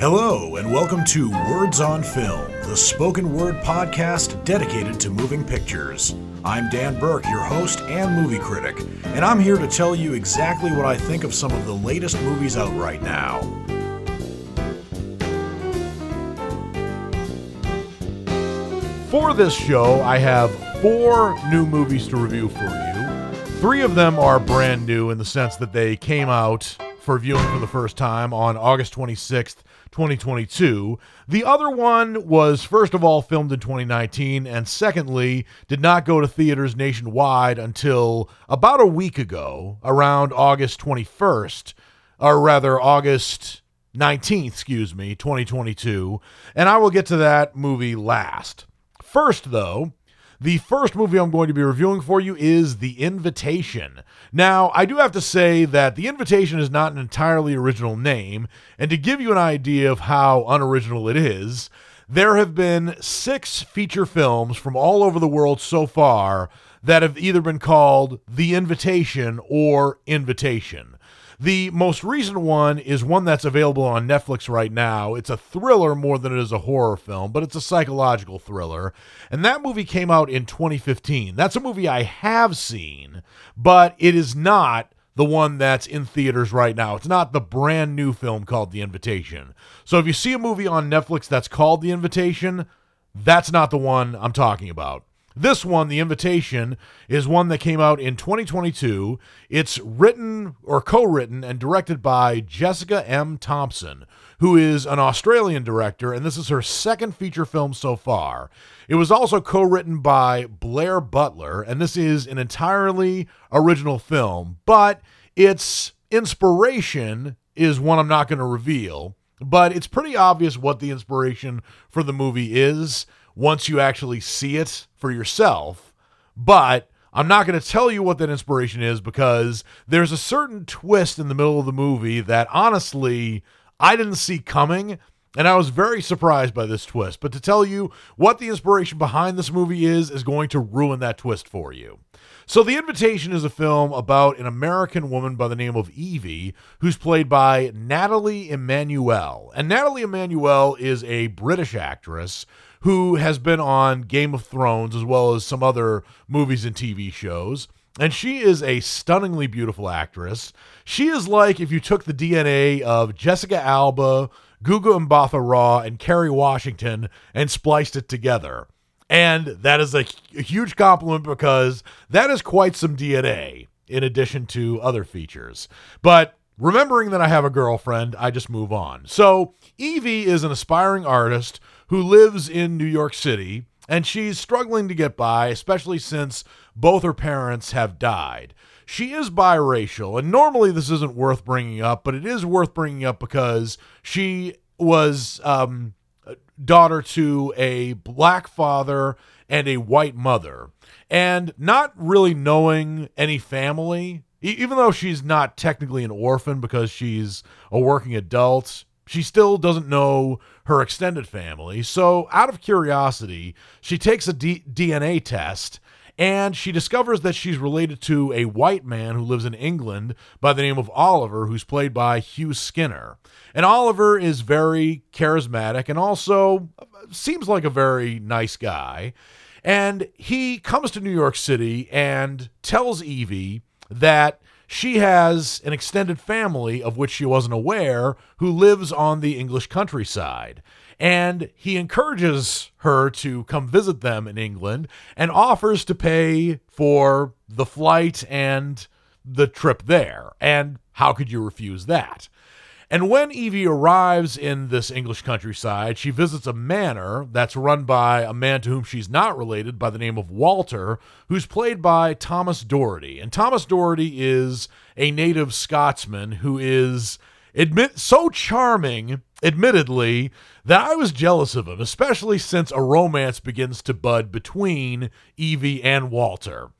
Hello, and welcome to Words on Film, the spoken word podcast dedicated to moving pictures. I'm Dan Burke, your host and movie critic, and I'm here to tell you exactly what I think of some of the latest movies out right now. For this show, I have four new movies to review for you. Three of them are brand new in the sense that they came out for viewing for the first time on August 26th, 2022. The other one was, first of all, filmed in 2019, and secondly, did not go to theaters nationwide until about a week ago, around August 21st, or rather, August 19th, excuse me, 2022. And I will get to that movie last. First, though, the first movie I'm going to be reviewing for you is The Invitation. Now, I do have to say that The Invitation is not an entirely original name, and to give you an idea of how unoriginal it is, there have been six feature films from all over the world so far that have either been called The Invitation or Invitation. The most recent one is one that's available on Netflix right now. It's a thriller more than it is a horror film, but it's a psychological thriller. And that movie came out in 2015. That's a movie I have seen, but it is not the one that's in theaters right now. It's not the brand new film called The Invitation. So if you see a movie on Netflix that's called The Invitation, that's not the one I'm talking about. This one, The Invitation, is one that came out in 2022. It's written or co written and directed by Jessica M. Thompson, who is an Australian director, and this is her second feature film so far. It was also co written by Blair Butler, and this is an entirely original film, but its inspiration is one I'm not going to reveal. But it's pretty obvious what the inspiration for the movie is once you actually see it for yourself. But I'm not going to tell you what that inspiration is because there's a certain twist in the middle of the movie that honestly I didn't see coming. And I was very surprised by this twist. But to tell you what the inspiration behind this movie is, is going to ruin that twist for you. So, The Invitation is a film about an American woman by the name of Evie, who's played by Nathalie Emmanuel. And Nathalie Emmanuel is a British actress who has been on Game of Thrones as well as some other movies and TV shows. And she is a stunningly beautiful actress. She is like if you took the DNA of Jessica Alba, Gugu Mbatha Raw, and Kerry Washington and spliced it together. And that is a, a huge compliment because that is quite some DNA in addition to other features. But remembering that I have a girlfriend, I just move on. So, Evie is an aspiring artist who lives in New York City, and she's struggling to get by, especially since both her parents have died. She is biracial, and normally this isn't worth bringing up, but it is worth bringing up because she was um, daughter to a black father and a white mother. And not really knowing any family, even though she's not technically an orphan because she's a working adult, she still doesn't know her extended family. So, out of curiosity, she takes a D- DNA test and she discovers that she's related to a white man who lives in England by the name of Oliver, who's played by Hugh Skinner. And Oliver is very charismatic and also seems like a very nice guy. And he comes to New York City and tells Evie that she has an extended family of which she wasn't aware who lives on the English countryside. And he encourages her to come visit them in England and offers to pay for the flight and the trip there. And how could you refuse that? And when Evie arrives in this English countryside, she visits a manor that's run by a man to whom she's not related by the name of Walter, who's played by Thomas Doherty. And Thomas Doherty is a native Scotsman who is admit so charming admittedly that I was jealous of him, especially since a romance begins to bud between Evie and Walter.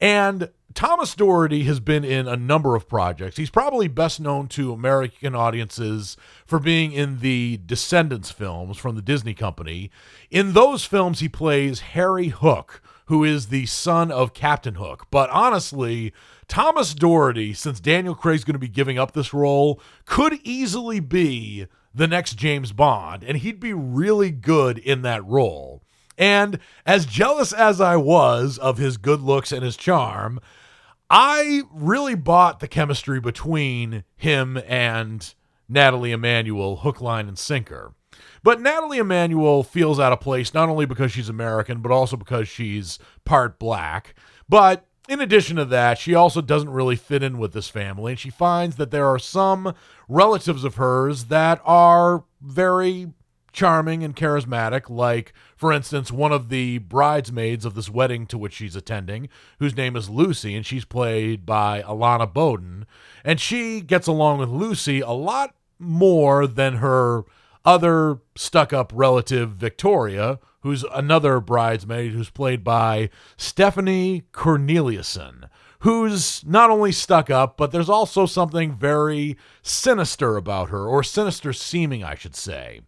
And Thomas Doherty has been in a number of projects. He's probably best known to American audiences for being in the Descendants films from the Disney Company. In those films, he plays Harry Hook, who is the son of Captain Hook. But honestly, Thomas Doherty, since Daniel Craig's going to be giving up this role, could easily be the next James Bond, and he'd be really good in that role. And as jealous as I was of his good looks and his charm, I really bought the chemistry between him and Nathalie Emmanuel, hook, line, and sinker. But Nathalie Emmanuel feels out of place not only because she's American, but also because she's part black. But in addition to that, she also doesn't really fit in with this family, and she finds that there are some relatives of hers that are very charming and charismatic, like, for instance, one of the bridesmaids of this wedding to which she's attending, whose name is Lucy, and she's played by Alana Boden. And she gets along with Lucy a lot more than her other stuck up relative, Victoria, who's another bridesmaid who's played by Stephanie Corneliussen, who's not only stuck up, but there's also something very sinister about her, or sinister seeming, I should say.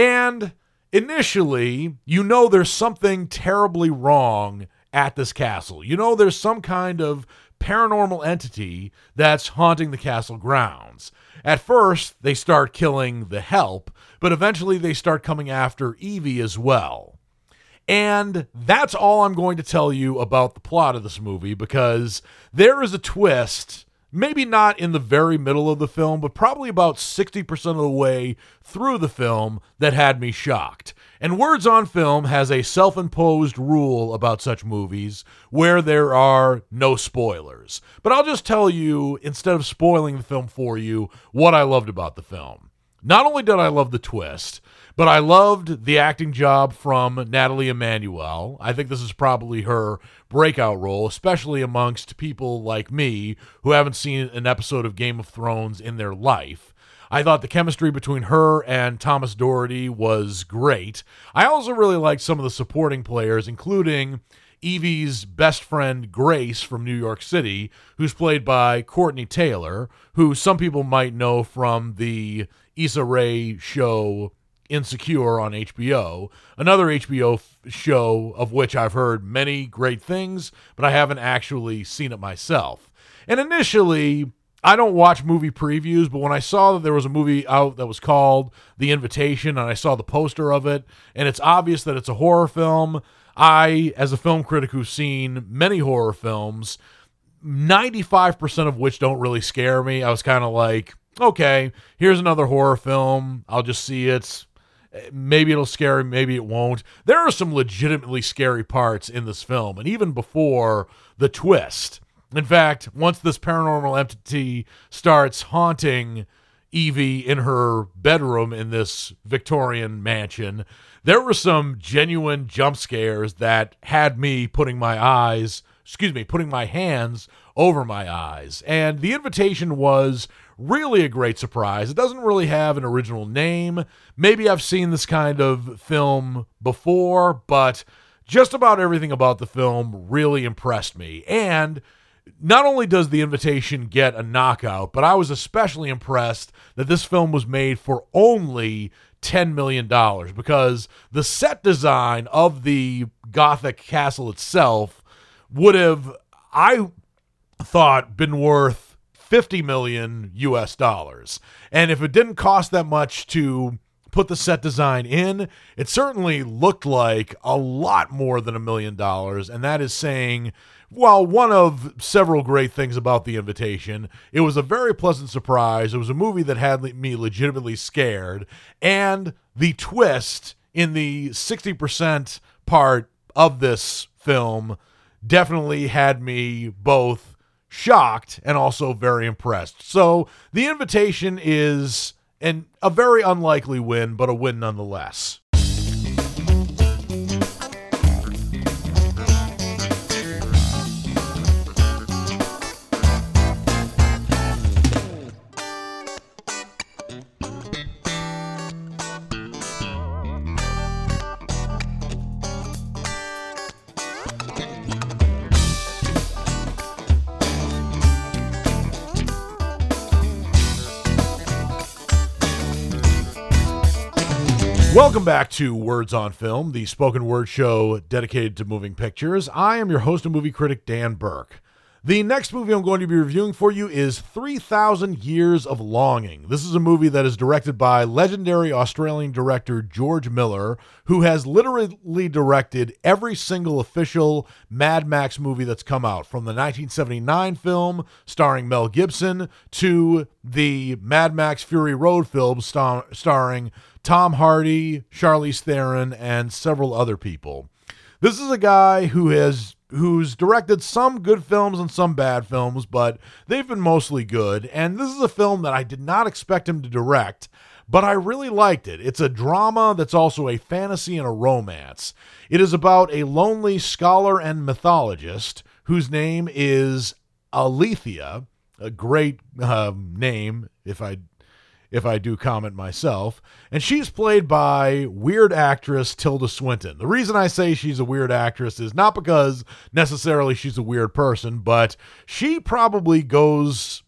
And initially, you know there's something terribly wrong at this castle. You know there's some kind of paranormal entity that's haunting the castle grounds. At first, they start killing the help, but eventually they start coming after Evie as well. And that's all I'm going to tell you about the plot of this movie because there is a twist maybe not in the very middle of the film, but probably about 60% of the way through the film that had me shocked. And Words on Film has a self imposed rule about such movies where there are no spoilers. But I'll just tell you, instead of spoiling the film for you, what I loved about the film. Not only did I love the twist, but I loved the acting job from Nathalie Emmanuel. I think this is probably her breakout role, especially amongst people like me who haven't seen an episode of Game of Thrones in their life. I thought the chemistry between her and Thomas Doherty was great. I also really liked some of the supporting players, including Evie's best friend Grace from New York City, who's played by Courtney Taylor, who some people might know from the Issa Rae show Insecure on HBO, another HBO f- show of which I've heard many great things, but I haven't actually seen it myself. And initially, I don't watch movie previews, but when I saw that there was a movie out that was called The Invitation and I saw the poster of it, and it's obvious that it's a horror film, I, as a film critic who's seen many horror films, 95% of which don't really scare me, I was kind of like, okay, here's another horror film. I'll just see it. Maybe it'll scare maybe it won't. There are some legitimately scary parts in this film, and even before the twist. In fact, once this paranormal entity starts haunting Evie in her bedroom in this Victorian mansion, there were some genuine jump scares that had me putting my eyes, excuse me, putting my hands over my eyes. And the invitation was really a great surprise. It doesn't really have an original name. Maybe I've seen this kind of film before, but just about everything about the film really impressed me. And not only does the invitation get a knockout, but I was especially impressed that this film was made for only $10 million because the set design of the Gothic castle itself would have, I thought, been worth 50 million US dollars. And if it didn't cost that much to put the set design in, it certainly looked like a lot more than a million dollars. And that is saying, well, one of several great things about The Invitation. It was a very pleasant surprise. It was a movie that had me legitimately scared. And the twist in the 60% part of this film definitely had me both shocked and also very impressed. So the invitation is an, a very unlikely win, but a win nonetheless. Welcome back to Words on Film, the spoken word show dedicated to moving pictures. I am your host and movie critic, Dan Burke. The next movie I'm going to be reviewing for you is 3000 Years of Longing. This is a movie that is directed by legendary Australian director George Miller, who has literally directed every single official Mad Max movie that's come out, from the 1979 film starring Mel Gibson to the Mad Max Fury Road film star- starring Tom Hardy, Charlize Theron, and several other people. This is a guy who has who's directed some good films and some bad films, but they've been mostly good. And this is a film that I did not expect him to direct, but I really liked it. It's a drama that's also a fantasy and a romance. It is about a lonely scholar and mythologist whose name is Alethea, a great uh, name, if I if I do comment myself. And she's played by weird actress Tilda Swinton. The reason I say she's a weird actress is not because necessarily she's a weird person, but she probably goes.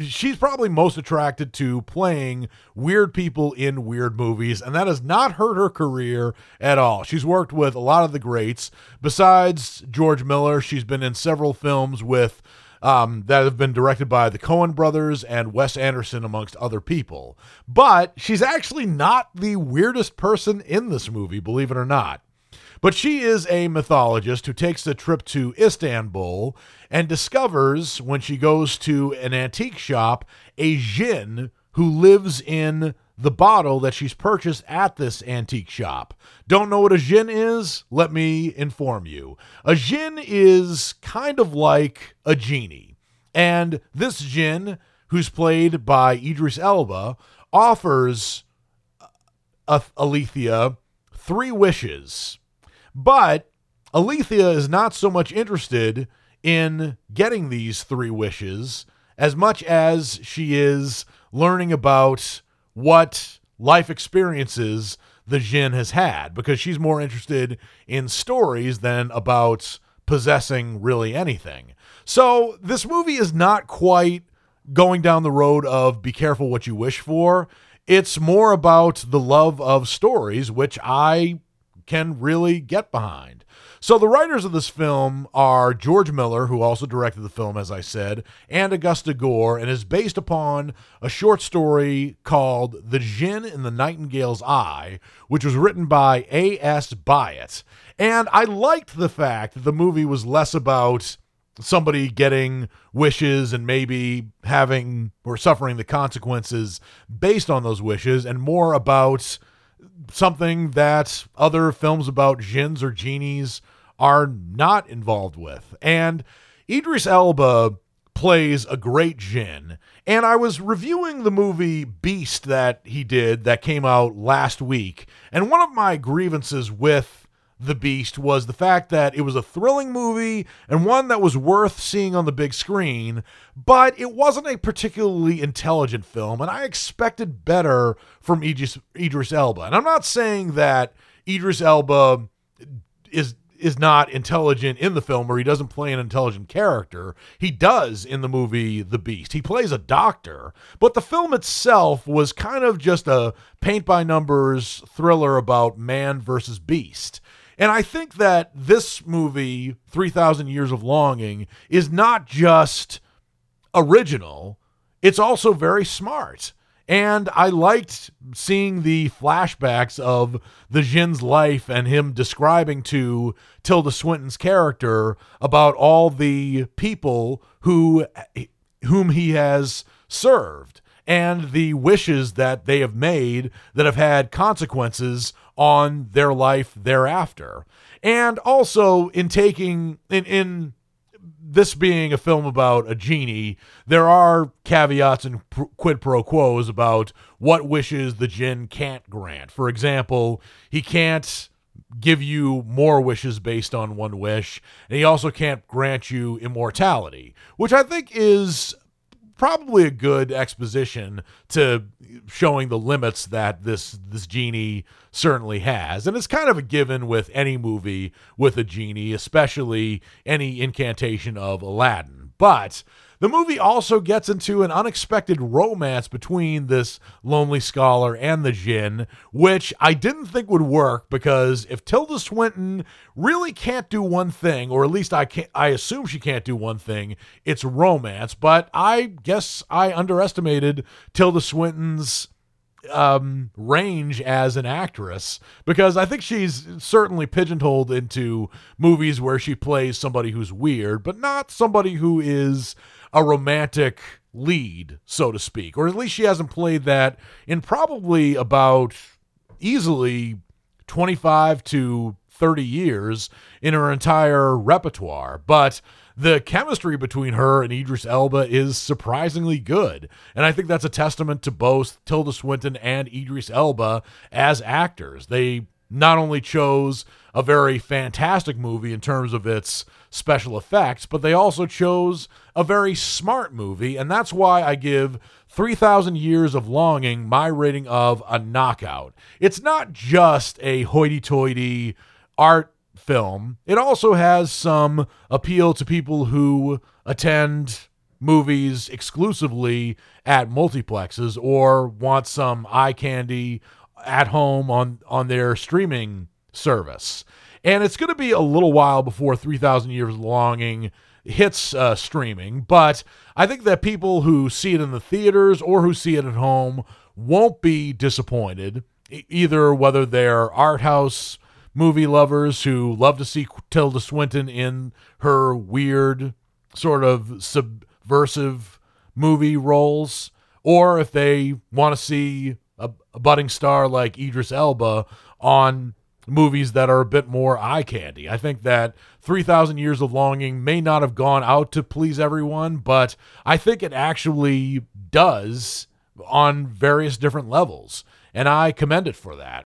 She's probably most attracted to playing weird people in weird movies, and that has not hurt her career at all. She's worked with a lot of the greats. Besides George Miller, she's been in several films with um, that have been directed by the Coen brothers and Wes Anderson, amongst other people. But she's actually not the weirdest person in this movie, believe it or not. But she is a mythologist who takes a trip to Istanbul and discovers, when she goes to an antique shop, a jinn who lives in the bottle that she's purchased at this antique shop. Don't know what a jinn is? Let me inform you. A jinn is kind of like a genie. And this jinn, who's played by Idris Elba, offers uh, Alethea three wishes. But Alethea is not so much interested in getting these three wishes as much as she is learning about what life experiences the Jinn has had because she's more interested in stories than about possessing really anything. So this movie is not quite going down the road of be careful what you wish for. It's more about the love of stories, which I can really get behind. So the writers of this film are George Miller, who also directed the film, as I said, and Augusta Gore, and is based upon a short story called The Jinn in the Nightingale's Eye, which was written by A.S. Byatt. And I liked the fact that the movie was less about somebody getting wishes and maybe having or suffering the consequences based on those wishes and more about something that other films about jinns or genies are not involved with. And Idris Elba plays a great jinn. And I was reviewing the movie Beast that he did that came out last week. And one of my grievances with the Beast was the fact that it was a thrilling movie and one that was worth seeing on the big screen, but it wasn't a particularly intelligent film, and I expected better from Idris, Idris Elba. And I'm not saying that Idris Elba is is not intelligent in the film or he doesn't play an intelligent character. He does in the movie The Beast. He plays a doctor, but the film itself was kind of just a paint by numbers thriller about man versus beast. And I think that this movie, 3000 Years of Longing, is not just original, it's also very smart. And I liked seeing the flashbacks of the Jinn's life and him describing to Tilda Swinton's character about all the people who whom he has served and the wishes that they have made that have had consequences on their life thereafter. And also in taking in in this being a film about a genie, there are caveats and quid pro quos about what wishes the jinn can't grant. For example, he can't give you more wishes based on one wish, and he also can't grant you immortality, which I think is probably a good exposition to showing the limits that this this genie certainly has. And it's kind of a given with any movie with a genie especially any incantation of aladdin. But The movie also gets into an unexpected romance between this lonely scholar and the Djinn, which I didn't think would work because if Tilda Swinton really can't do one thing, or at least I can I assume she can't do one thing, it's romance. But I guess I underestimated Tilda Swinton's um, range as an actress because I think she's certainly pigeonholed into movies where she plays somebody who's weird, but not somebody who is a romantic lead, so to speak. Or at least she hasn't played that in probably about easily 25 to 30 years in her entire repertoire. But the chemistry between her and Idris Elba is surprisingly good. And I think that's a testament to both Tilda Swinton and Idris Elba as actors. They not only chose a very fantastic movie in terms of its special effects, but they also chose a very smart movie. And that's why I give 3,000 Years of Longing my rating of a knockout. It's not just a hoity toity art film, it also has some appeal to people who attend movies exclusively at multiplexes or want some eye candy at home on on their streaming service. And it's going to be a little while before 3000 Years of Longing hits uh, streaming, but I think that people who see it in the theaters or who see it at home won't be disappointed, either whether they're art house movie lovers who love to see Tilda Swinton in her weird, sort of subversive movie roles, or if they want to see a, a budding star like Idris Elba on movies that are a bit more eye candy. I think that 3000 Years of Longing may not have gone out to please everyone, but I think it actually does on various different levels. And I commend it for that.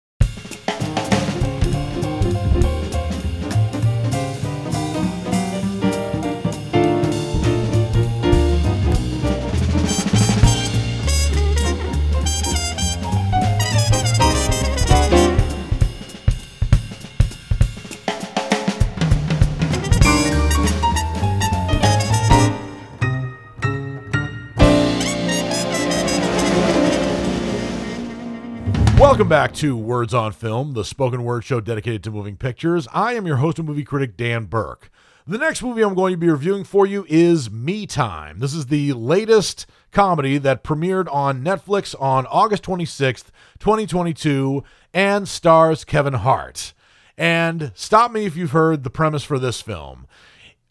Welcome back to Words on Film, the spoken word show dedicated to moving pictures. I am your host and movie critic, Dan Burke. The next movie I'm going to be reviewing for you is Me Time. This is the latest comedy that premiered on Netflix on August 26th, 2022, and stars Kevin Hart. And stop me if you've heard the premise for this film.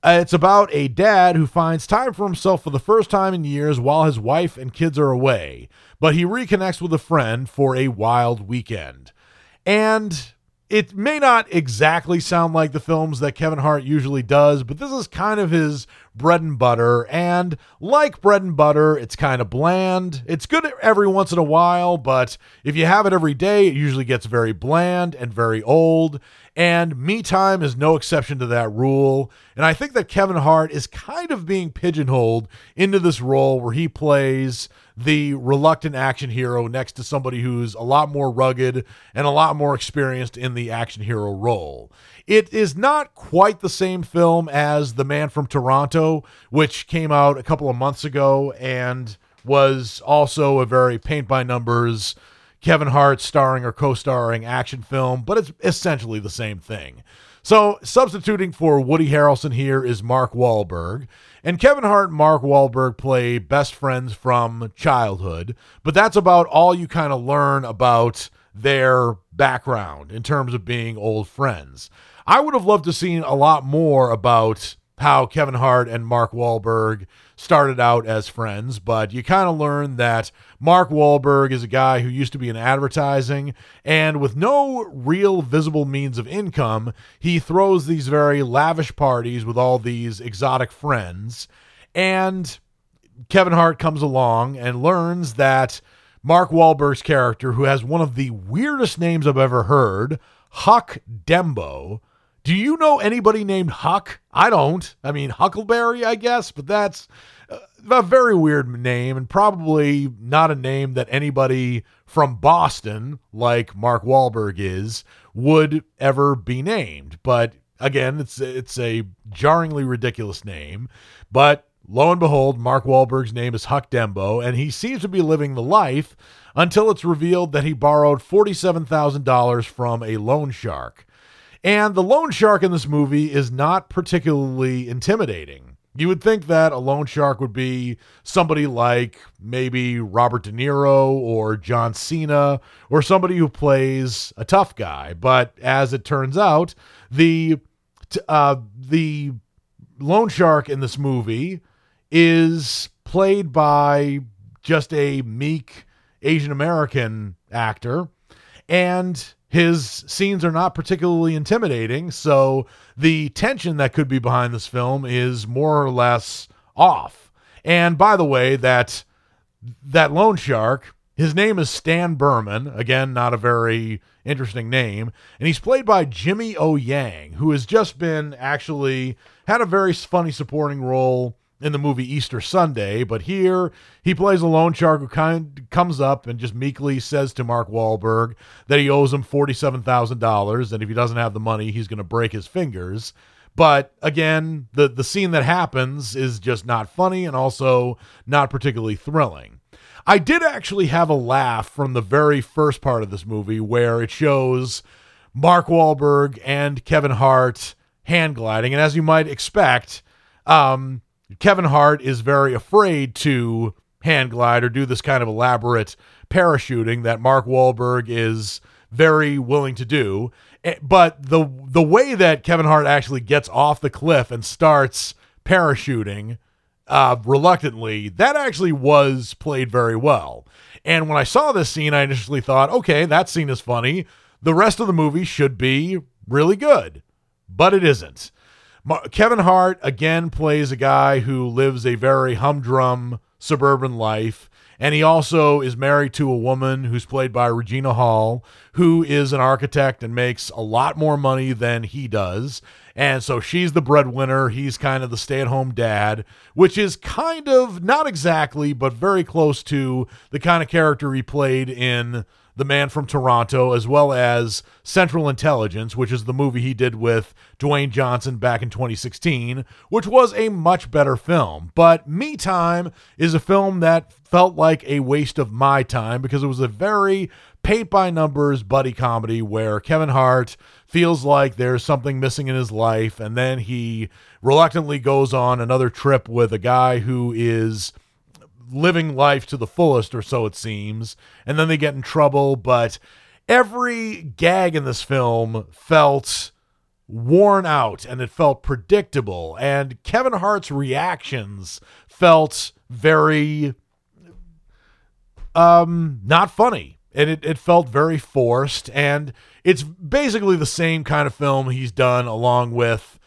Uh, it's about a dad who finds time for himself for the first time in years while his wife and kids are away, but he reconnects with a friend for a wild weekend. And it may not exactly sound like the films that Kevin Hart usually does, but this is kind of his bread and butter. And like bread and butter, it's kind of bland. It's good every once in a while, but if you have it every day, it usually gets very bland and very old. And Me Time is no exception to that rule. And I think that Kevin Hart is kind of being pigeonholed into this role where he plays the reluctant action hero next to somebody who's a lot more rugged and a lot more experienced in the action hero role. It is not quite the same film as The Man from Toronto, which came out a couple of months ago and was also a very paint by numbers Kevin Hart starring or co starring action film, but it's essentially the same thing. So, substituting for Woody Harrelson here is Mark Wahlberg. And Kevin Hart and Mark Wahlberg play best friends from childhood, but that's about all you kind of learn about their background in terms of being old friends. I would have loved to seen a lot more about how Kevin Hart and Mark Wahlberg started out as friends, but you kind of learn that Mark Wahlberg is a guy who used to be in advertising, and with no real visible means of income, he throws these very lavish parties with all these exotic friends. And Kevin Hart comes along and learns that Mark Wahlberg's character, who has one of the weirdest names I've ever heard, Huck Dembo, do you know anybody named Huck? I don't. I mean, Huckleberry, I guess, but that's uh, a very weird name and probably not a name that anybody from Boston, like Mark Wahlberg is, would ever be named. But again, it's it's a jarringly ridiculous name. But lo and behold, Mark Wahlberg's name is Huck Dembo, and he seems to be living the life until it's revealed that he borrowed $47,000 from a loan shark. And the loan shark in this movie is not particularly intimidating. You would think that a loan shark would be somebody like maybe Robert De Niro or John Cena or somebody who plays a tough guy. But as it turns out, the uh, the loan shark in this movie is played by just a meek Asian American actor, and his scenes are not particularly intimidating. So the tension that could be behind this film is more or less off. And by the way, that that loan shark, his name is Stan Berman. Again, not a very interesting name. And he's played by Jimmy O Yang, who has just been actually had a very funny supporting role in the movie Easter Sunday, but here he plays a loan shark who kind comes up and just meekly says to Mark Wahlberg that he owes him forty-seven thousand dollars, and if he doesn't have the money, he's going to break his fingers. But again, the the scene that happens is just not funny and also not particularly thrilling. I did actually have a laugh from the very first part of this movie where it shows Mark Wahlberg and Kevin Hart hand gliding, and as you might expect, um, Kevin Hart is very afraid to hand glide or do this kind of elaborate parachuting that Mark Wahlberg is very willing to do. Eh, but the the way that Kevin Hart actually gets off the cliff and starts parachuting uh, reluctantly, that actually was played very well. And when I saw this scene, I initially thought, okay, that scene is funny. The rest of the movie should be really good, but it isn't. Kevin Hart again plays a guy who lives a very humdrum suburban life. And he also is married to a woman who's played by Regina Hall, who is an architect and makes a lot more money than he does. And so she's the breadwinner. He's kind of the stay at home dad, which is kind of not exactly, but very close to the kind of character he played in the Man from Toronto, as well as Central Intelligence, which is the movie he did with Dwayne Johnson back in 2016, which was a much better film. But Me Time is a film that felt like a waste of my time because it was a very paint by numbers buddy comedy where Kevin Hart feels like there's something missing in his life and then he reluctantly goes on another trip with a guy who is living life to the fullest, or so it seems. And then they get in trouble. But every gag in this film felt worn out and it felt predictable. And Kevin Hart's reactions felt very um not funny and it, it felt very forced and it's basically the same kind of film he's done along with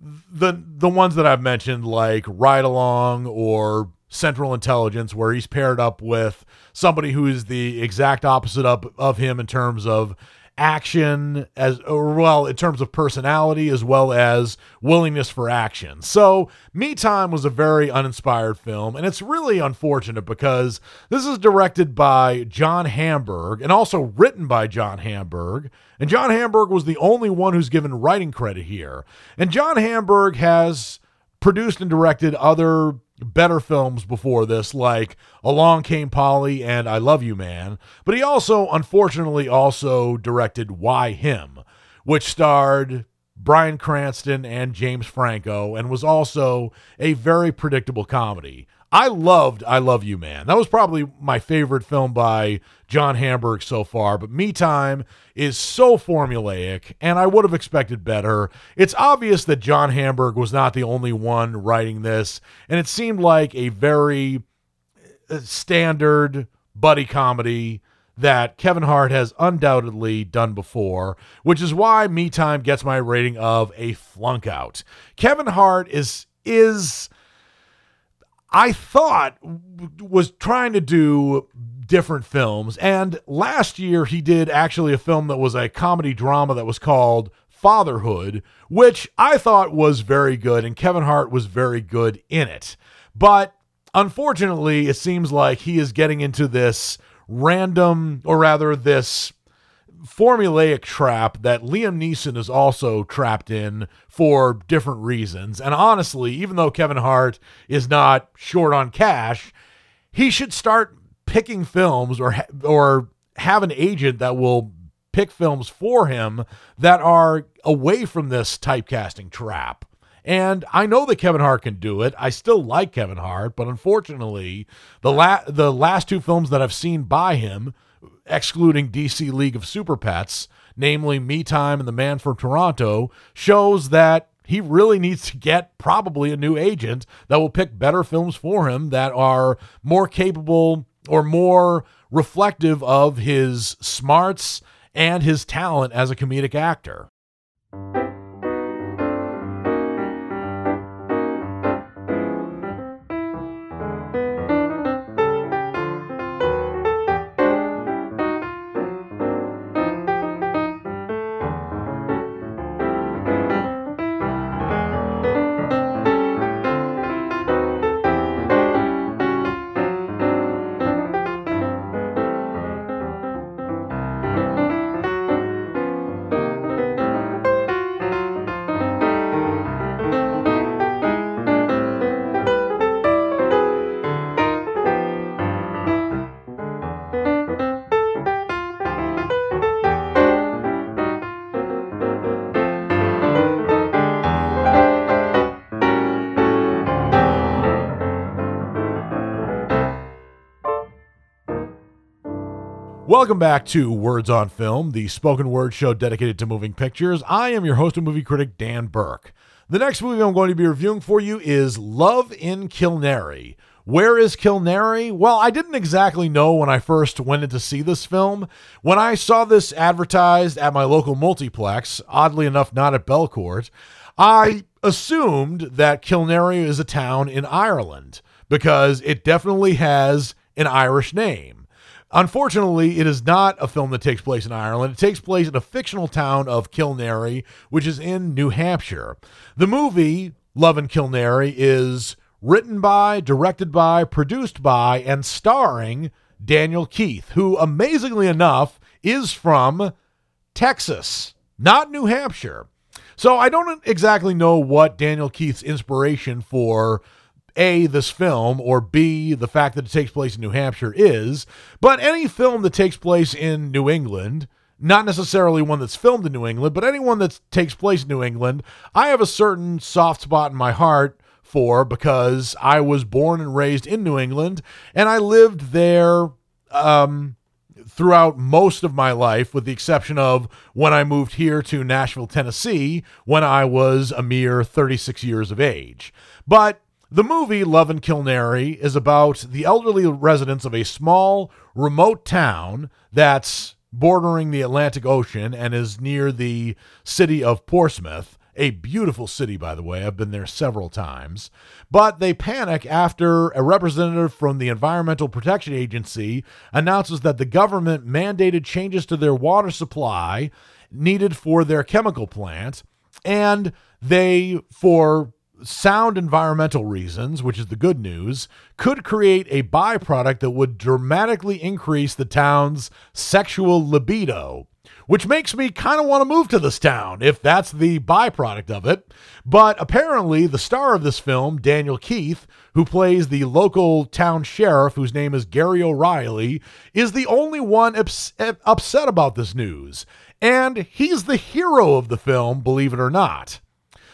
the the ones that I've mentioned like Ride Along or Central Intelligence, where he's paired up with somebody who is the exact opposite of, of him in terms of action as well in terms of personality as well as willingness for action. So, Me Time was a very uninspired film and it's really unfortunate because this is directed by John Hamburg and also written by John Hamburg. And John Hamburg was the only one who's given writing credit here. And John Hamburg has produced and directed other better films before this, like Along Came Polly and I Love You Man. But he also, unfortunately, also directed Why Him, which starred Bryan Cranston and James Franco and was also a very predictable comedy. I loved I Love You Man. That was probably my favorite film by John Hamburg so far, but Me Time is so formulaic and I would have expected better. It's obvious that John Hamburg was not the only one writing this, and it seemed like a very uh, standard buddy comedy that Kevin Hart has undoubtedly done before, which is why Me Time gets my rating of a flunk out. Kevin Hart is is I thought was trying to do different films. And last year he did actually a film that was a comedy drama that was called Fatherhood, which I thought was very good and Kevin Hart was very good in it. But unfortunately, it seems like he is getting into this random or rather this formulaic trap that Liam Neeson is also trapped in for different reasons. And honestly, even though Kevin Hart is not short on cash, he should start picking films or or have an agent that will pick films for him that are away from this typecasting trap. And I know that Kevin Hart can do it. I still like Kevin Hart, but unfortunately, the la- the last two films that I've seen by him, excluding DC League of Super Pets, namely Me Time and The Man from Toronto, shows that he really needs to get probably a new agent that will pick better films for him that are more capable or more reflective of his smarts and his talent as a comedic actor. Welcome back to Words on Film, the spoken word show dedicated to moving pictures. I am your host and movie critic, Dan Burke. The next movie I'm going to be reviewing for you is Love in Kilnerry. Where is Kilnerry? Well, I didn't exactly know when I first went in to see this film. When I saw this advertised at my local multiplex, oddly enough, not at Belcourt, I assumed that Kilnerry is a town in Ireland because it definitely has an Irish name. Unfortunately, it is not a film that takes place in Ireland. It takes place in a fictional town of Kilnerry, which is in New Hampshire. The movie, Love in Kilnerry, is written by, directed by, produced by, and starring Daniel Keith, who, amazingly enough, is from Texas, not New Hampshire. So I don't exactly know what Daniel Keith's inspiration for a, this film, or B, the fact that it takes place in New Hampshire is, but any film that takes place in New England, not necessarily one that's filmed in New England, but anyone that takes place in New England, I have a certain soft spot in my heart for because I was born and raised in New England and I lived there um, throughout most of my life, with the exception of when I moved here to Nashville, Tennessee, when I was a mere 36 years of age. But the movie Love in Kilnerry is about the elderly residents of a small, remote town that's bordering the Atlantic Ocean and is near the city of Portsmouth. A beautiful city, by the way. I've been there several times. But they panic after a representative from the Environmental Protection Agency announces that the government mandated changes to their water supply needed for their chemical plant. And they, for sound environmental reasons, which is the good news, could create a byproduct that would dramatically increase the town's sexual libido. Which makes me kind of want to move to this town if that's the byproduct of it. But apparently, the star of this film, Daniel Keith, who plays the local town sheriff, whose name is Gary O'Reilly, is the only one ups- upset about this news. And he's the hero of the film, believe it or not.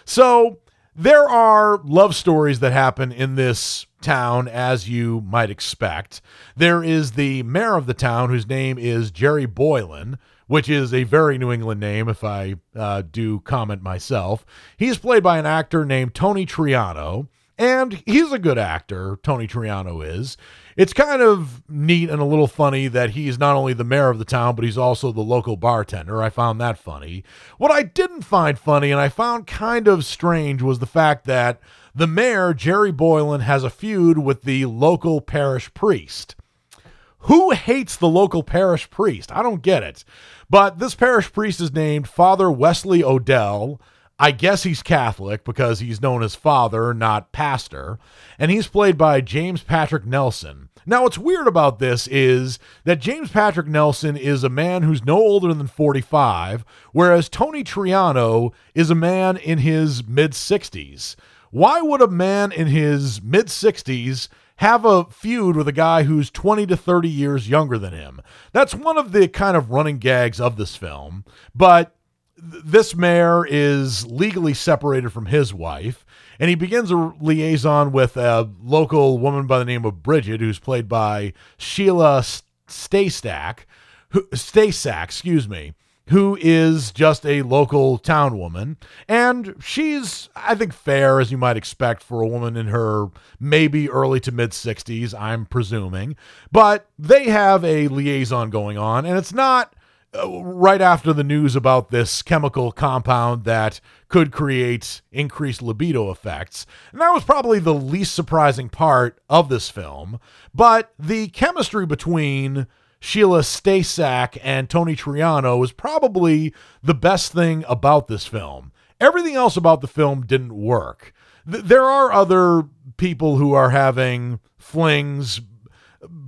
So, there are love stories that happen in this town, as you might expect. There is the mayor of the town, whose name is Jerry Boylan, which is a very New England name, if I uh, do comment myself. He's played by an actor named Tony Triano, and he's a good actor, Tony Triano is. It's kind of neat and a little funny that he's not only the mayor of the town, but he's also the local bartender. I found that funny. What I didn't find funny and I found kind of strange was the fact that the mayor, Jerry Boylan, has a feud with the local parish priest. Who hates the local parish priest? I don't get it. But this parish priest is named Father Wesley Odell. I guess he's Catholic because he's known as Father, not Pastor. And he's played by James Patrick Nelson. Now, what's weird about this is that James Patrick Nelson is a man who's no older than 45, whereas Tony Triano is a man in his mid 60s. Why would a man in his mid 60s have a feud with a guy who's 20 to 30 years younger than him? That's one of the kind of running gags of this film. But this mayor is legally separated from his wife, and he begins a liaison with a local woman by the name of Bridget, who's played by Sheila Staystack, who, Stasack, excuse me, who is just a local town woman. And she's, I think, fair as you might expect for a woman in her maybe early to mid 60s, I'm presuming. But they have a liaison going on, and it's not right after the news about this chemical compound that could create increased libido effects. And that was probably the least surprising part of this film. But the chemistry between Sheila Stasack and Tony Triano was probably the best thing about this film. Everything else about the film didn't work. Th- there are other people who are having flings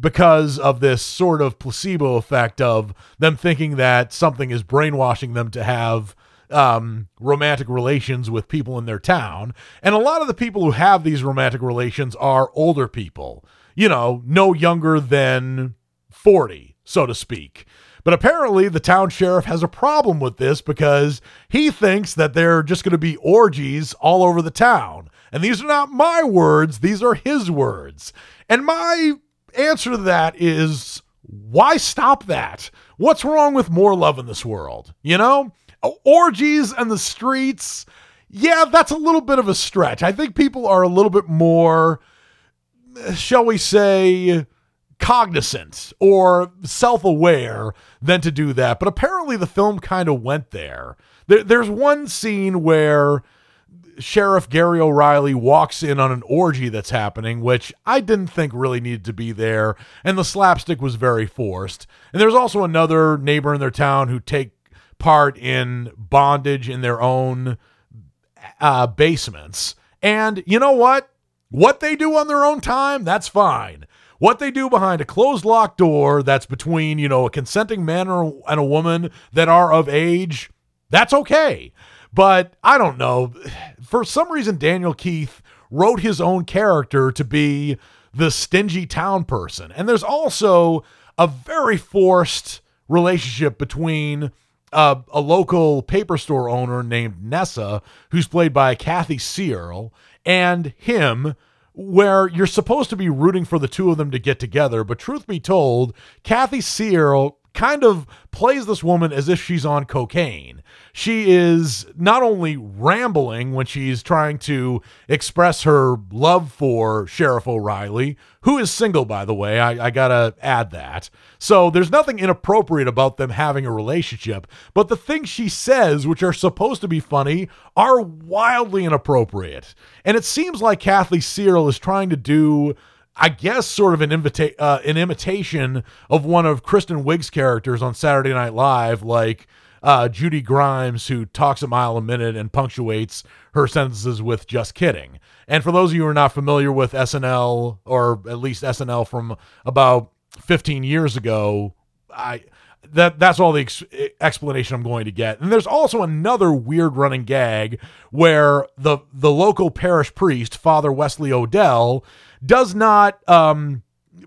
because of this sort of placebo effect of them thinking that something is brainwashing them to have um, romantic relations with people in their town. And a lot of the people who have these romantic relations are older people, you know, no younger than 40, so to speak. But apparently, the town sheriff has a problem with this because he thinks that there are just going to be orgies all over the town. And these are not my words, these are his words. And my answer to that is why stop that? What's wrong with more love in this world? You know, orgies and the streets. Yeah, that's a little bit of a stretch. I think people are a little bit more, shall we say, cognizant or self aware than to do that. But apparently, the film kind of went there. there. There's one scene where Sheriff Gary O'Reilly walks in on an orgy that's happening, which I didn't think really needed to be there, and the slapstick was very forced. And there's also another neighbor in their town who take part in bondage in their own uh, basements. And you know what? What they do on their own time, that's fine. What they do behind a closed locked door that's between, you know, a consenting man and a woman that are of age, that's okay. But I don't know. For some reason, Daniel Keith wrote his own character to be the stingy town person. And there's also a very forced relationship between uh, a local paper store owner named Nessa, who's played by Kathy Searle, and him, where you're supposed to be rooting for the two of them to get together. But truth be told, Kathy Searle kind of plays this woman as if she's on cocaine. She is not only rambling when she's trying to express her love for Sheriff O'Reilly, who is single, by the way. I, I gotta add that. So there's nothing inappropriate about them having a relationship, but the things she says, which are supposed to be funny, are wildly inappropriate. And it seems like Kathy Searle is trying to do I guess sort of an invita- uh, an imitation of one of Kristen Wiig's characters on Saturday Night Live, like uh, Judy Grimes, who talks a mile a minute and punctuates her sentences with "just kidding." And for those of you who are not familiar with SNL, or at least SNL from about 15 years ago, I that that's all the ex- explanation I'm going to get. And there's also another weird running gag where the the local parish priest, Father Wesley Odell, does not um,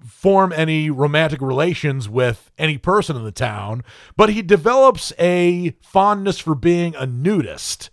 form any romantic relations with any person in the town, but he develops a fondness for being a nudist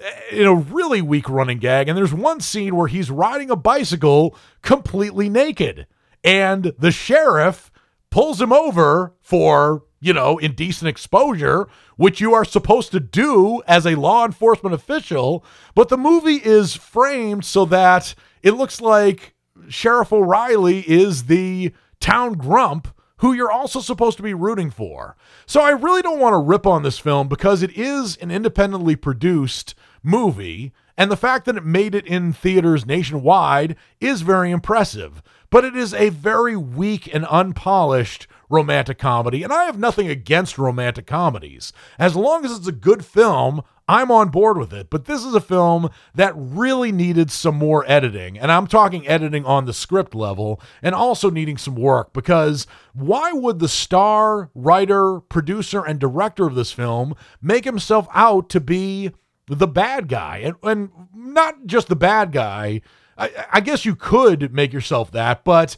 eh, in a really weak running gag. And there's one scene where he's riding a bicycle completely naked, and the sheriff pulls him over for, you know, indecent exposure, which you are supposed to do as a law enforcement official. But the movie is framed so that it looks like Sheriff O'Reilly is the town grump who you're also supposed to be rooting for. So I really don't want to rip on this film because it is an independently produced movie, and the fact that it made it in theaters nationwide is very impressive. But it is a very weak and unpolished romantic comedy, and I have nothing against romantic comedies. As long as it's a good film, I'm on board with it. But this is a film that really needed some more editing. And I'm talking editing on the script level and also needing some work because why would the star, writer, producer, and director of this film make himself out to be the bad guy? And, and not just the bad guy. I, I guess you could make yourself that, but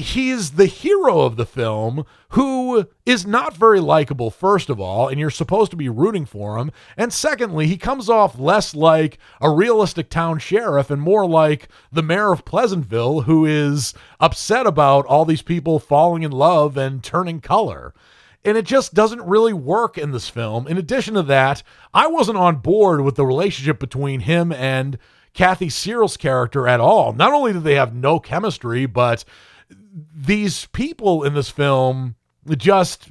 he's the hero of the film who is not very likable, first of all, and you're supposed to be rooting for him. And secondly, he comes off less like a realistic town sheriff and more like the mayor of Pleasantville who is upset about all these people falling in love and turning color. And it just doesn't really work in this film. In addition to that, I wasn't on board with the relationship between him and Kathy Searles' character at all. Not only do they have no chemistry, but these people in this film just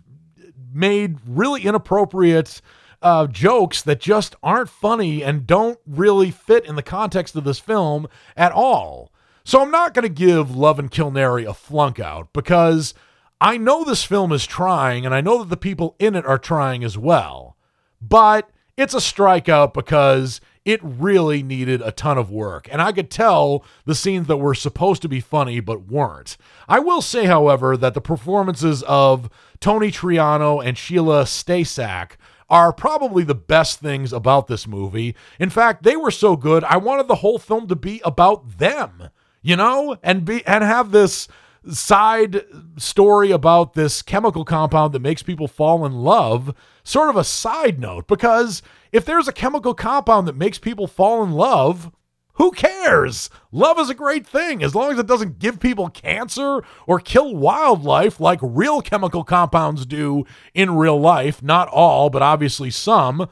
made really inappropriate uh, jokes that just aren't funny and don't really fit in the context of this film at all. So I'm not going to give Love and Kilnerry a flunk out because I know this film is trying and I know that the people in it are trying as well. But it's a strikeout because it really needed a ton of work. And I could tell the scenes that were supposed to be funny but weren't. I will say, however, that the performances of Tony Triano and Sheila Stasack are probably the best things about this movie. In fact, they were so good, I wanted the whole film to be about them, you know, and be and have this side story about this chemical compound that makes people fall in love, sort of a side note, because if there's a chemical compound that makes people fall in love, who cares? Love is a great thing as long as it doesn't give people cancer or kill wildlife like real chemical compounds do in real life. Not all, but obviously some.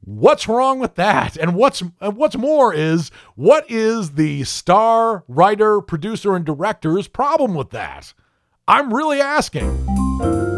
What's wrong with that? And what's what's more is what is the star, writer, producer and director's problem with that? I'm really asking.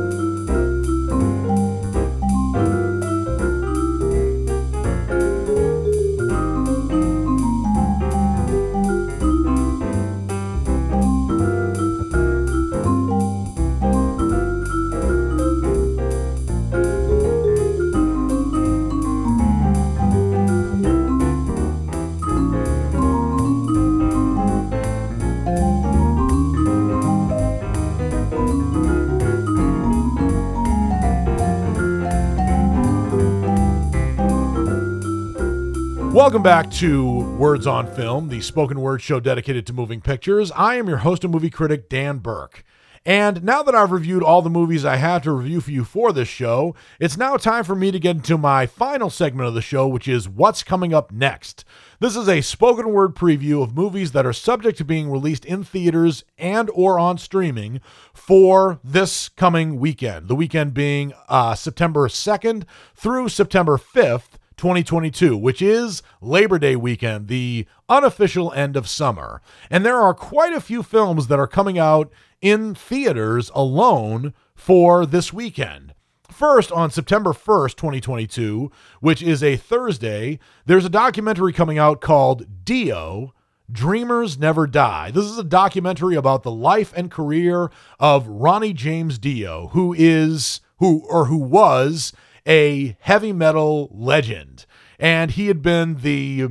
Welcome back to Words on Film, the spoken word show dedicated to moving pictures. I am your host and movie critic, Dan Burke. And now that I've reviewed all the movies I have to review for you for this show, it's now time for me to get into my final segment of the show, which is What's Coming Up Next. This is a spoken word preview of movies that are subject to being released in theaters and or on streaming for this coming weekend. The weekend being uh, September 2nd through September 5th 2022, which is Labor Day weekend, the unofficial end of summer. And there are quite a few films that are coming out in theaters alone for this weekend. First, on September 1st, 2022, which is a Thursday, there's a documentary coming out called Dio Dreamers Never Die. This is a documentary about the life and career of Ronnie James Dio, who is who or who was a heavy metal legend. And he had been the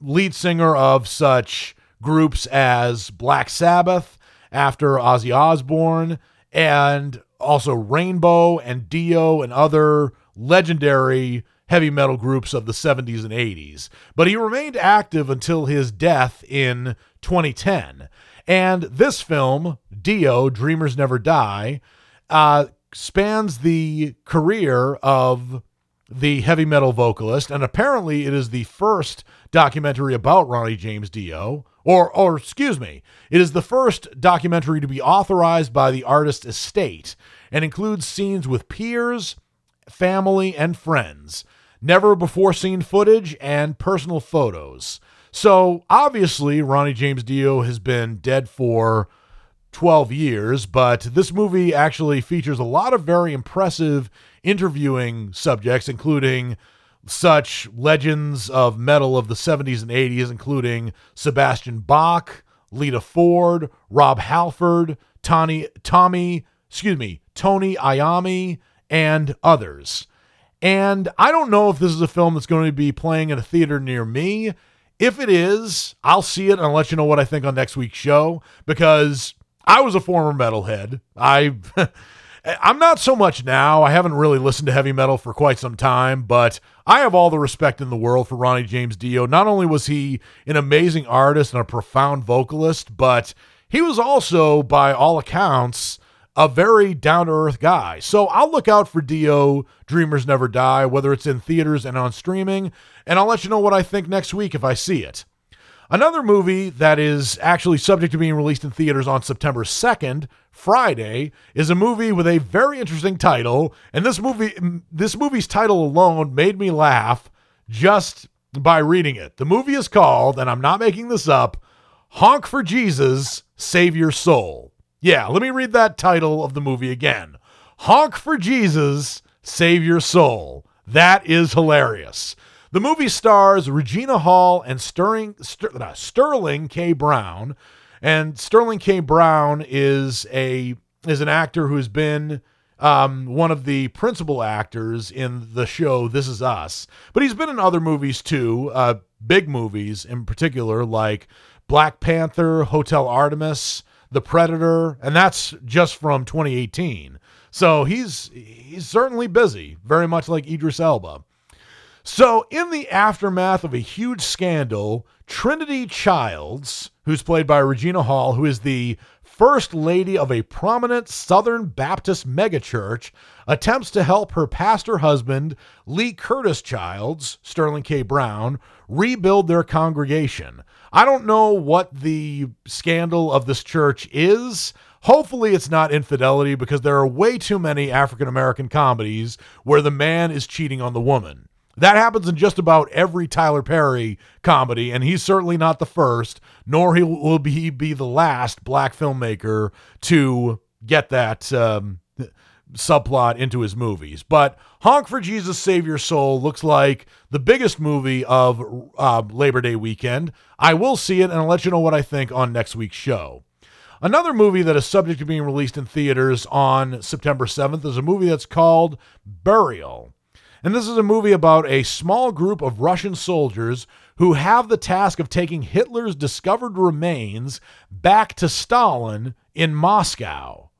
lead singer of such groups as Black Sabbath after Ozzy Osbourne, and also Rainbow and Dio and other legendary heavy metal groups of the 70s and 80s. But he remained active until his death in 2010. And this film, Dio, Dreamers Never Die, uh, spans the career of the heavy metal vocalist, and apparently it is the first documentary about Ronnie James Dio, or or excuse me, it is the first documentary to be authorized by the artist estate and includes scenes with peers, family, and friends, never before seen footage, and personal photos. So obviously, Ronnie James Dio has been dead for 12 years, but this movie actually features a lot of very impressive interviewing subjects, including such legends of metal of the 70s and 80s, including Sebastian Bach, Lita Ford, Rob Halford, Tony, Tommy, excuse me, Tony Iommi, and others. And I don't know if this is a film that's going to be playing in a theater near me. If it is, I'll see it and I'll let you know what I think on next week's show because I was a former metalhead. I I'm not so much now. I haven't really listened to heavy metal for quite some time, but I have all the respect in the world for Ronnie James Dio. Not only was he an amazing artist and a profound vocalist, but he was also, by all accounts, a very down to earth guy. So I'll look out for Dio Dreamers Never Die, whether it's in theaters and on streaming, and I'll let you know what I think next week if I see it. Another movie that is actually subject to being released in theaters on September 2nd, Friday, is a movie with a very interesting title, and this movie this movie's title alone made me laugh just by reading it. The movie is called, and I'm not making this up, Honk for Jesus, Save Your Soul. Yeah, let me read that title of the movie again. Honk for Jesus, Save Your Soul. That is hilarious. The movie stars Regina Hall and Sterling, Sterling K. Brown. And Sterling K. Brown is a is an actor who's been um, one of the principal actors in the show This Is Us. But he's been in other movies too, uh, big movies in particular, like Black Panther, Hotel Artemis, The Predator, and that's just from 2018. So he's he's certainly busy, very much like Idris Elba. So, in the aftermath of a huge scandal, Trinity Childs, who's played by Regina Hall, who is the first lady of a prominent Southern Baptist megachurch, attempts to help her pastor husband, Lee Curtis Childs, Sterling K. Brown, rebuild their congregation. I don't know what the scandal of this church is. Hopefully, it's not infidelity because there are way too many African American comedies where the man is cheating on the woman. That happens in just about every Tyler Perry comedy, and he's certainly not the first, nor he will be, be the last black filmmaker to get that um, subplot into his movies. But Honk for Jesus Save Your Soul looks like the biggest movie of uh, Labor Day weekend. I will see it, and I'll let you know what I think on next week's show. Another movie that is subject to being released in theaters on September 7th is a movie that's called Burial. And this is a movie about a small group of Russian soldiers who have the task of taking Hitler's discovered remains back to Stalin in Moscow.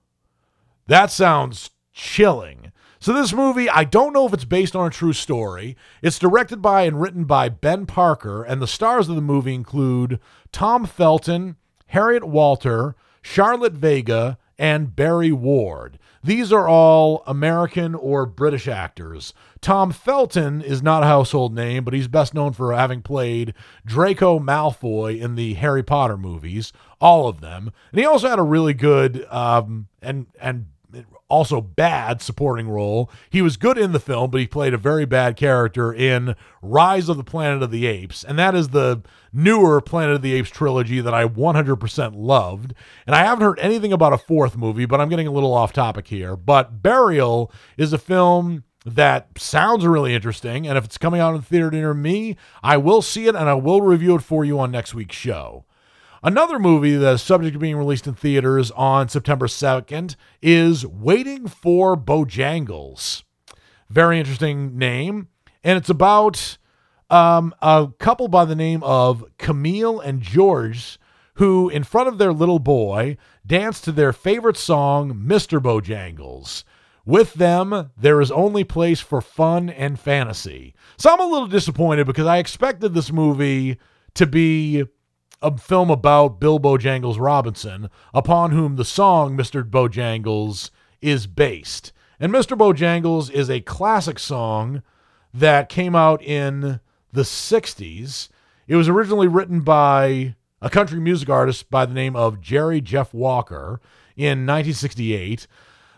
That sounds chilling. So, this movie, I don't know if it's based on a true story. It's directed by and written by Ben Parker, and the stars of the movie include Tom Felton, Harriet Walter, Charlotte Vega, and Barry Ward. These are all American or British actors. Tom Felton is not a household name, but he's best known for having played Draco Malfoy in the Harry Potter movies, all of them. And he also had a really good um, and and also bad supporting role. He was good in the film, but he played a very bad character in Rise of the Planet of the Apes, and that is the newer Planet of the Apes trilogy that I 100% loved. And I haven't heard anything about a fourth movie, but I'm getting a little off topic here. But Burial is a film that sounds really interesting, and if it's coming out in the theater near me, I will see it and I will review it for you on next week's show. Another movie that is subject to being released in theaters on September 2nd is Waiting for Bojangles. Very interesting name. And it's about um, a couple by the name of Camille and George, who, in front of their little boy, dance to their favorite song, Mr. Bojangles. With them, there is only place for fun and fantasy. So I'm a little disappointed because I expected this movie to be a film about Bill Bojangles Robinson, upon whom the song Mr. Bojangles is based. And Mr. Bojangles is a classic song that came out in the 60s. It was originally written by a country music artist by the name of Jerry Jeff Walker in 1968.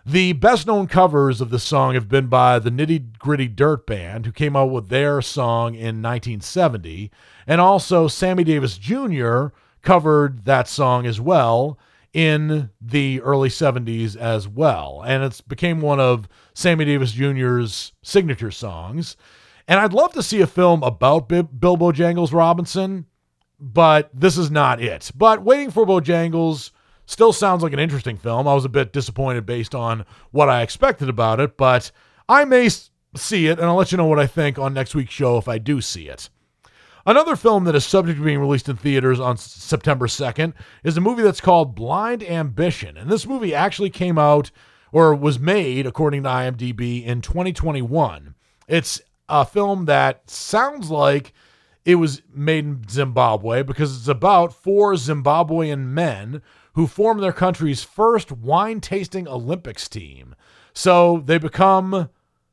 The best known covers of the song have been by the Nitty Gritty Dirt Band, who came out with their song in 1970. And also, Sammy Davis Jr. covered that song as well in the early 70s as well. And it became one of Sammy Davis Jr.'s signature songs. And I'd love to see a film about B- Bill Bojangles Robinson, but this is not it. But Waiting for Bojangles Still sounds like an interesting film. I was a bit disappointed based on what I expected about it, but I may see it, and I'll let you know what I think on next week's show if I do see it. Another film that is subject to being released in theaters on September 2nd is a movie that's called Blind Ambition. And this movie actually came out or was made, according to IMDb, in 2021. It's a film that sounds like it was made in Zimbabwe because it's about four Zimbabwean men who form their country's first wine tasting Olympics team. So they become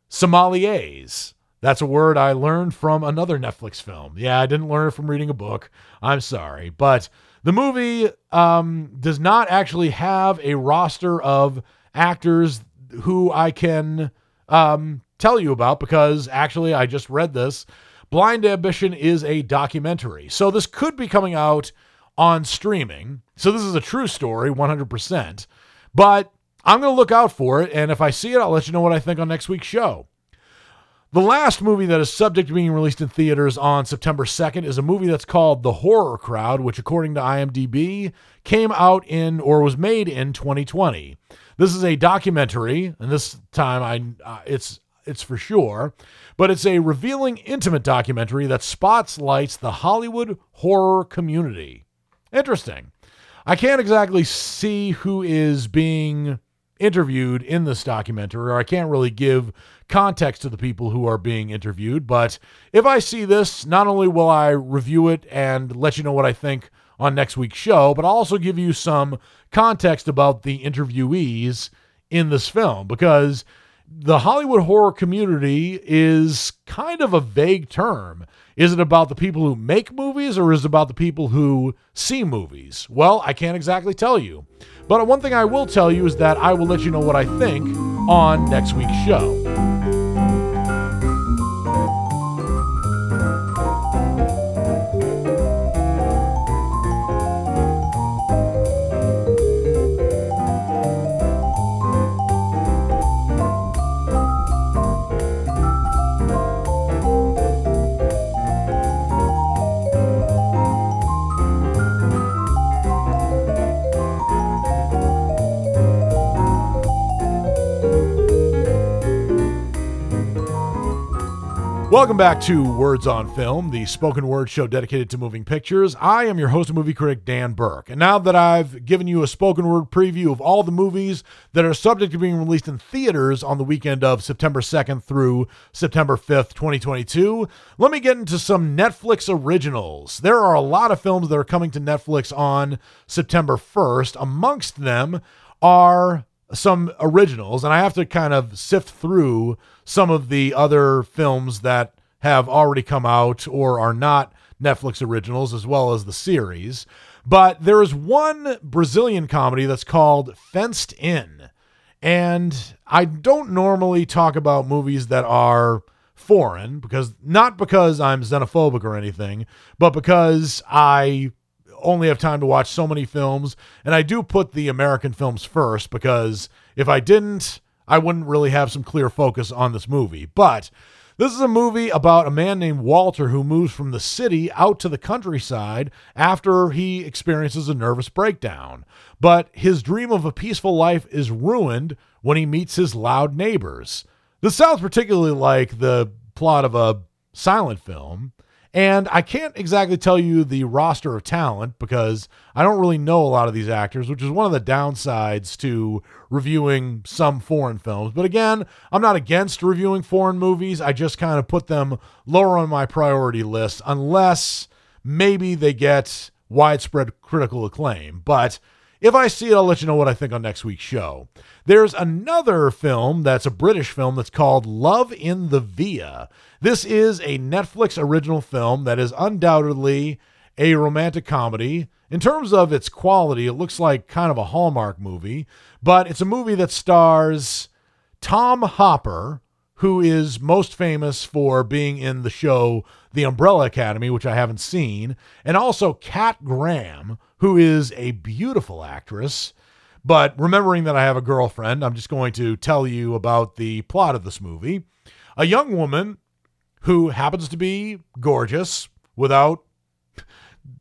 sommeliers. That's a word I learned from another Netflix film. Yeah, I didn't learn it from reading a book. I'm sorry. But the movie um, does not actually have a roster of actors who I can um, tell you about because actually I just read this. Blind Ambition is a documentary. So this could be coming out on streaming. So this is a true story, 100%. But I'm going to look out for it. And if I see it, I'll let you know what I think on next week's show. The last movie that is subject to being released in theaters on September 2nd is a movie that's called The Horror Crowd, which, according to IMDb, came out in or was made in 2020. This is a documentary, and this time I uh, it's it's for sure, but it's a revealing, intimate documentary that spotlights the Hollywood horror community. Interesting. I can't exactly see who is being interviewed in this documentary, or I can't really give context to the people who are being interviewed. But if I see this, not only will I review it and let you know what I think on next week's show, but I'll also give you some context about the interviewees in this film because the Hollywood horror community is kind of a vague term. Is it about the people who make movies or is it about the people who see movies? Well, I can't exactly tell you. But one thing I will tell you is that I will let you know what I think on next week's show. Welcome back to Words on Film, the spoken word show dedicated to moving pictures. I am your host and movie critic, Dan Burke. And now that I've given you a spoken word preview of all the movies that are subject to being released in theaters on the weekend of September 2nd through September 5th, 2022, let me get into some Netflix originals. There are a lot of films that are coming to Netflix on September 1st. Amongst them are some originals, and I have to kind of sift through some of the other films that have already come out or are not Netflix originals, as well as the series. But there is one Brazilian comedy that's called Fenced In. And I don't normally talk about movies that are foreign because not because I'm xenophobic or anything, but because I only have time to watch so many films. And I do put the American films first because if I didn't, I wouldn't really have some clear focus on this movie. But this is a movie about a man named Walter who moves from the city out to the countryside after he experiences a nervous breakdown. But his dream of a peaceful life is ruined when he meets his loud neighbors. This sounds particularly like the plot of a silent film. And I can't exactly tell you the roster of talent because I don't really know a lot of these actors, which is one of the downsides to reviewing some foreign films. But again, I'm not against reviewing foreign movies. I just kind of put them lower on my priority list unless maybe they get widespread critical acclaim. But if I see it, I'll let you know what I think on next week's show. There's another film that's a British film that's called Love in the Villa. This is a Netflix original film that is undoubtedly a romantic comedy. In terms of its quality, it looks like kind of a Hallmark movie, but it's a movie that stars Tom Hopper, who is most famous for being in the show The Umbrella Academy, which I haven't seen, and also Kat Graham, who is a beautiful actress. But remembering that I have a girlfriend, I'm just going to tell you about the plot of this movie. A young woman who happens to be gorgeous without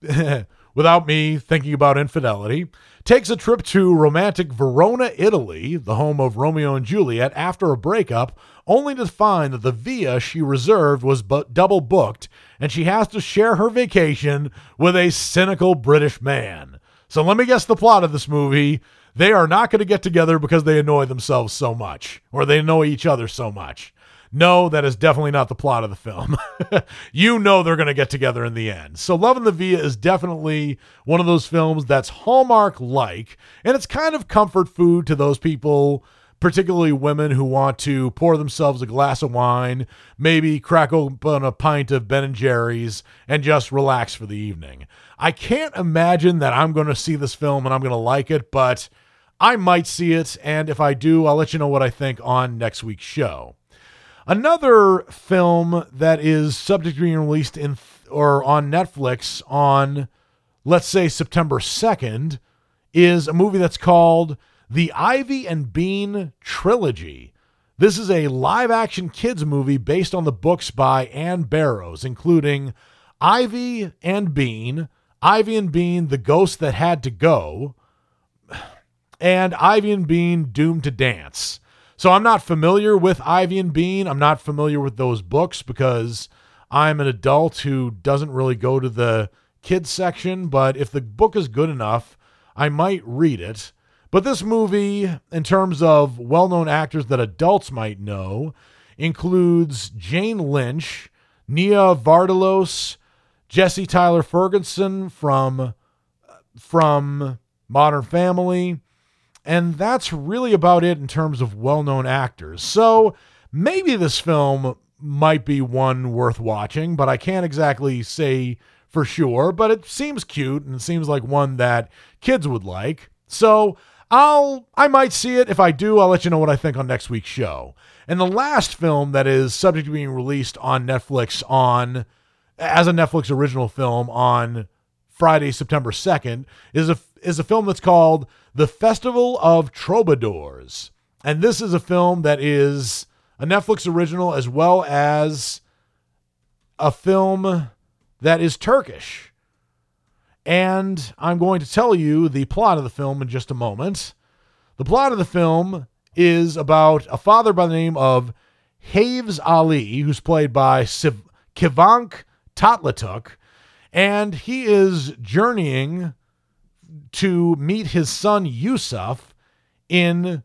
without me thinking about infidelity, takes a trip to romantic Verona, Italy, the home of Romeo and Juliet, after a breakup, only to find that the villa she reserved was bu- double booked and she has to share her vacation with a cynical British man. So let me guess the plot of this movie. They are not going to get together because they annoy themselves so much or they annoy each other so much. No, that is definitely not the plot of the film. you know they're going to get together in the end. So, Love in the Villa is definitely one of those films that's Hallmark like, and it's kind of comfort food to those people, particularly women who want to pour themselves a glass of wine, maybe crack open a pint of Ben and Jerry's, and just relax for the evening. I can't imagine that I'm going to see this film and I'm going to like it, but I might see it, and if I do, I'll let you know what I think on next week's show. Another film that is subject to being released in or on Netflix on let's say September 2nd is a movie that's called The Ivy and Bean Trilogy. This is a live action kids movie based on the books by Ann Barrows, including Ivy and Bean, Ivy and Bean, The Ghost That Had to Go, and Ivy and Bean Doomed to Dance. So I'm not familiar with Ivy and Bean. I'm not familiar with those books because I'm an adult who doesn't really go to the kids section. But if the book is good enough, I might read it. But this movie, in terms of well known actors that adults might know, includes Jane Lynch, Nia Vardalos, Jesse Tyler Ferguson from uh, from Modern Family, and that's really about it in terms of well known actors. So maybe this film might be one worth watching, but I can't exactly say for sure. But it seems cute and it seems like one that kids would like. So I'll I might see it. If I do, I'll let you know what I think on next week's show. And the last film that is subject to being released on Netflix on as a Netflix original film on Friday, September 2nd, is a is a film that's called The Festival of Troubadours. And this is a film that is a Netflix original as well as a film that is Turkish. And I'm going to tell you the plot of the film in just a moment. The plot of the film is about a father by the name of Haves Ali, who's played by Siv- Kivank Tatlatuk, and he is journeying to meet his son Yusuf in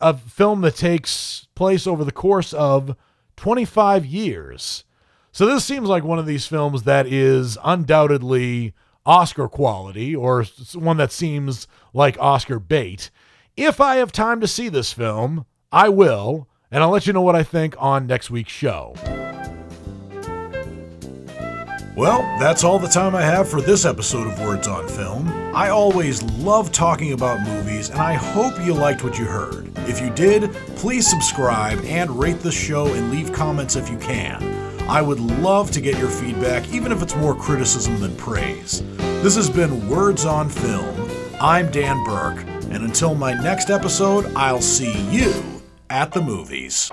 a film that takes place over the course of 25 years. So this seems like one of these films that is undoubtedly Oscar quality or one that seems like Oscar bait. If I have time to see this film, I will, and I'll let you know what I think on next week's show. Well, that's all the time I have for this episode of Words on Film. I always love talking about movies, and I hope you liked what you heard. If you did, please subscribe and rate the show and leave comments if you can. I would love to get your feedback, even if it's more criticism than praise. This has been Words on Film. I'm Dan Burke, and until my next episode, I'll see you at the movies.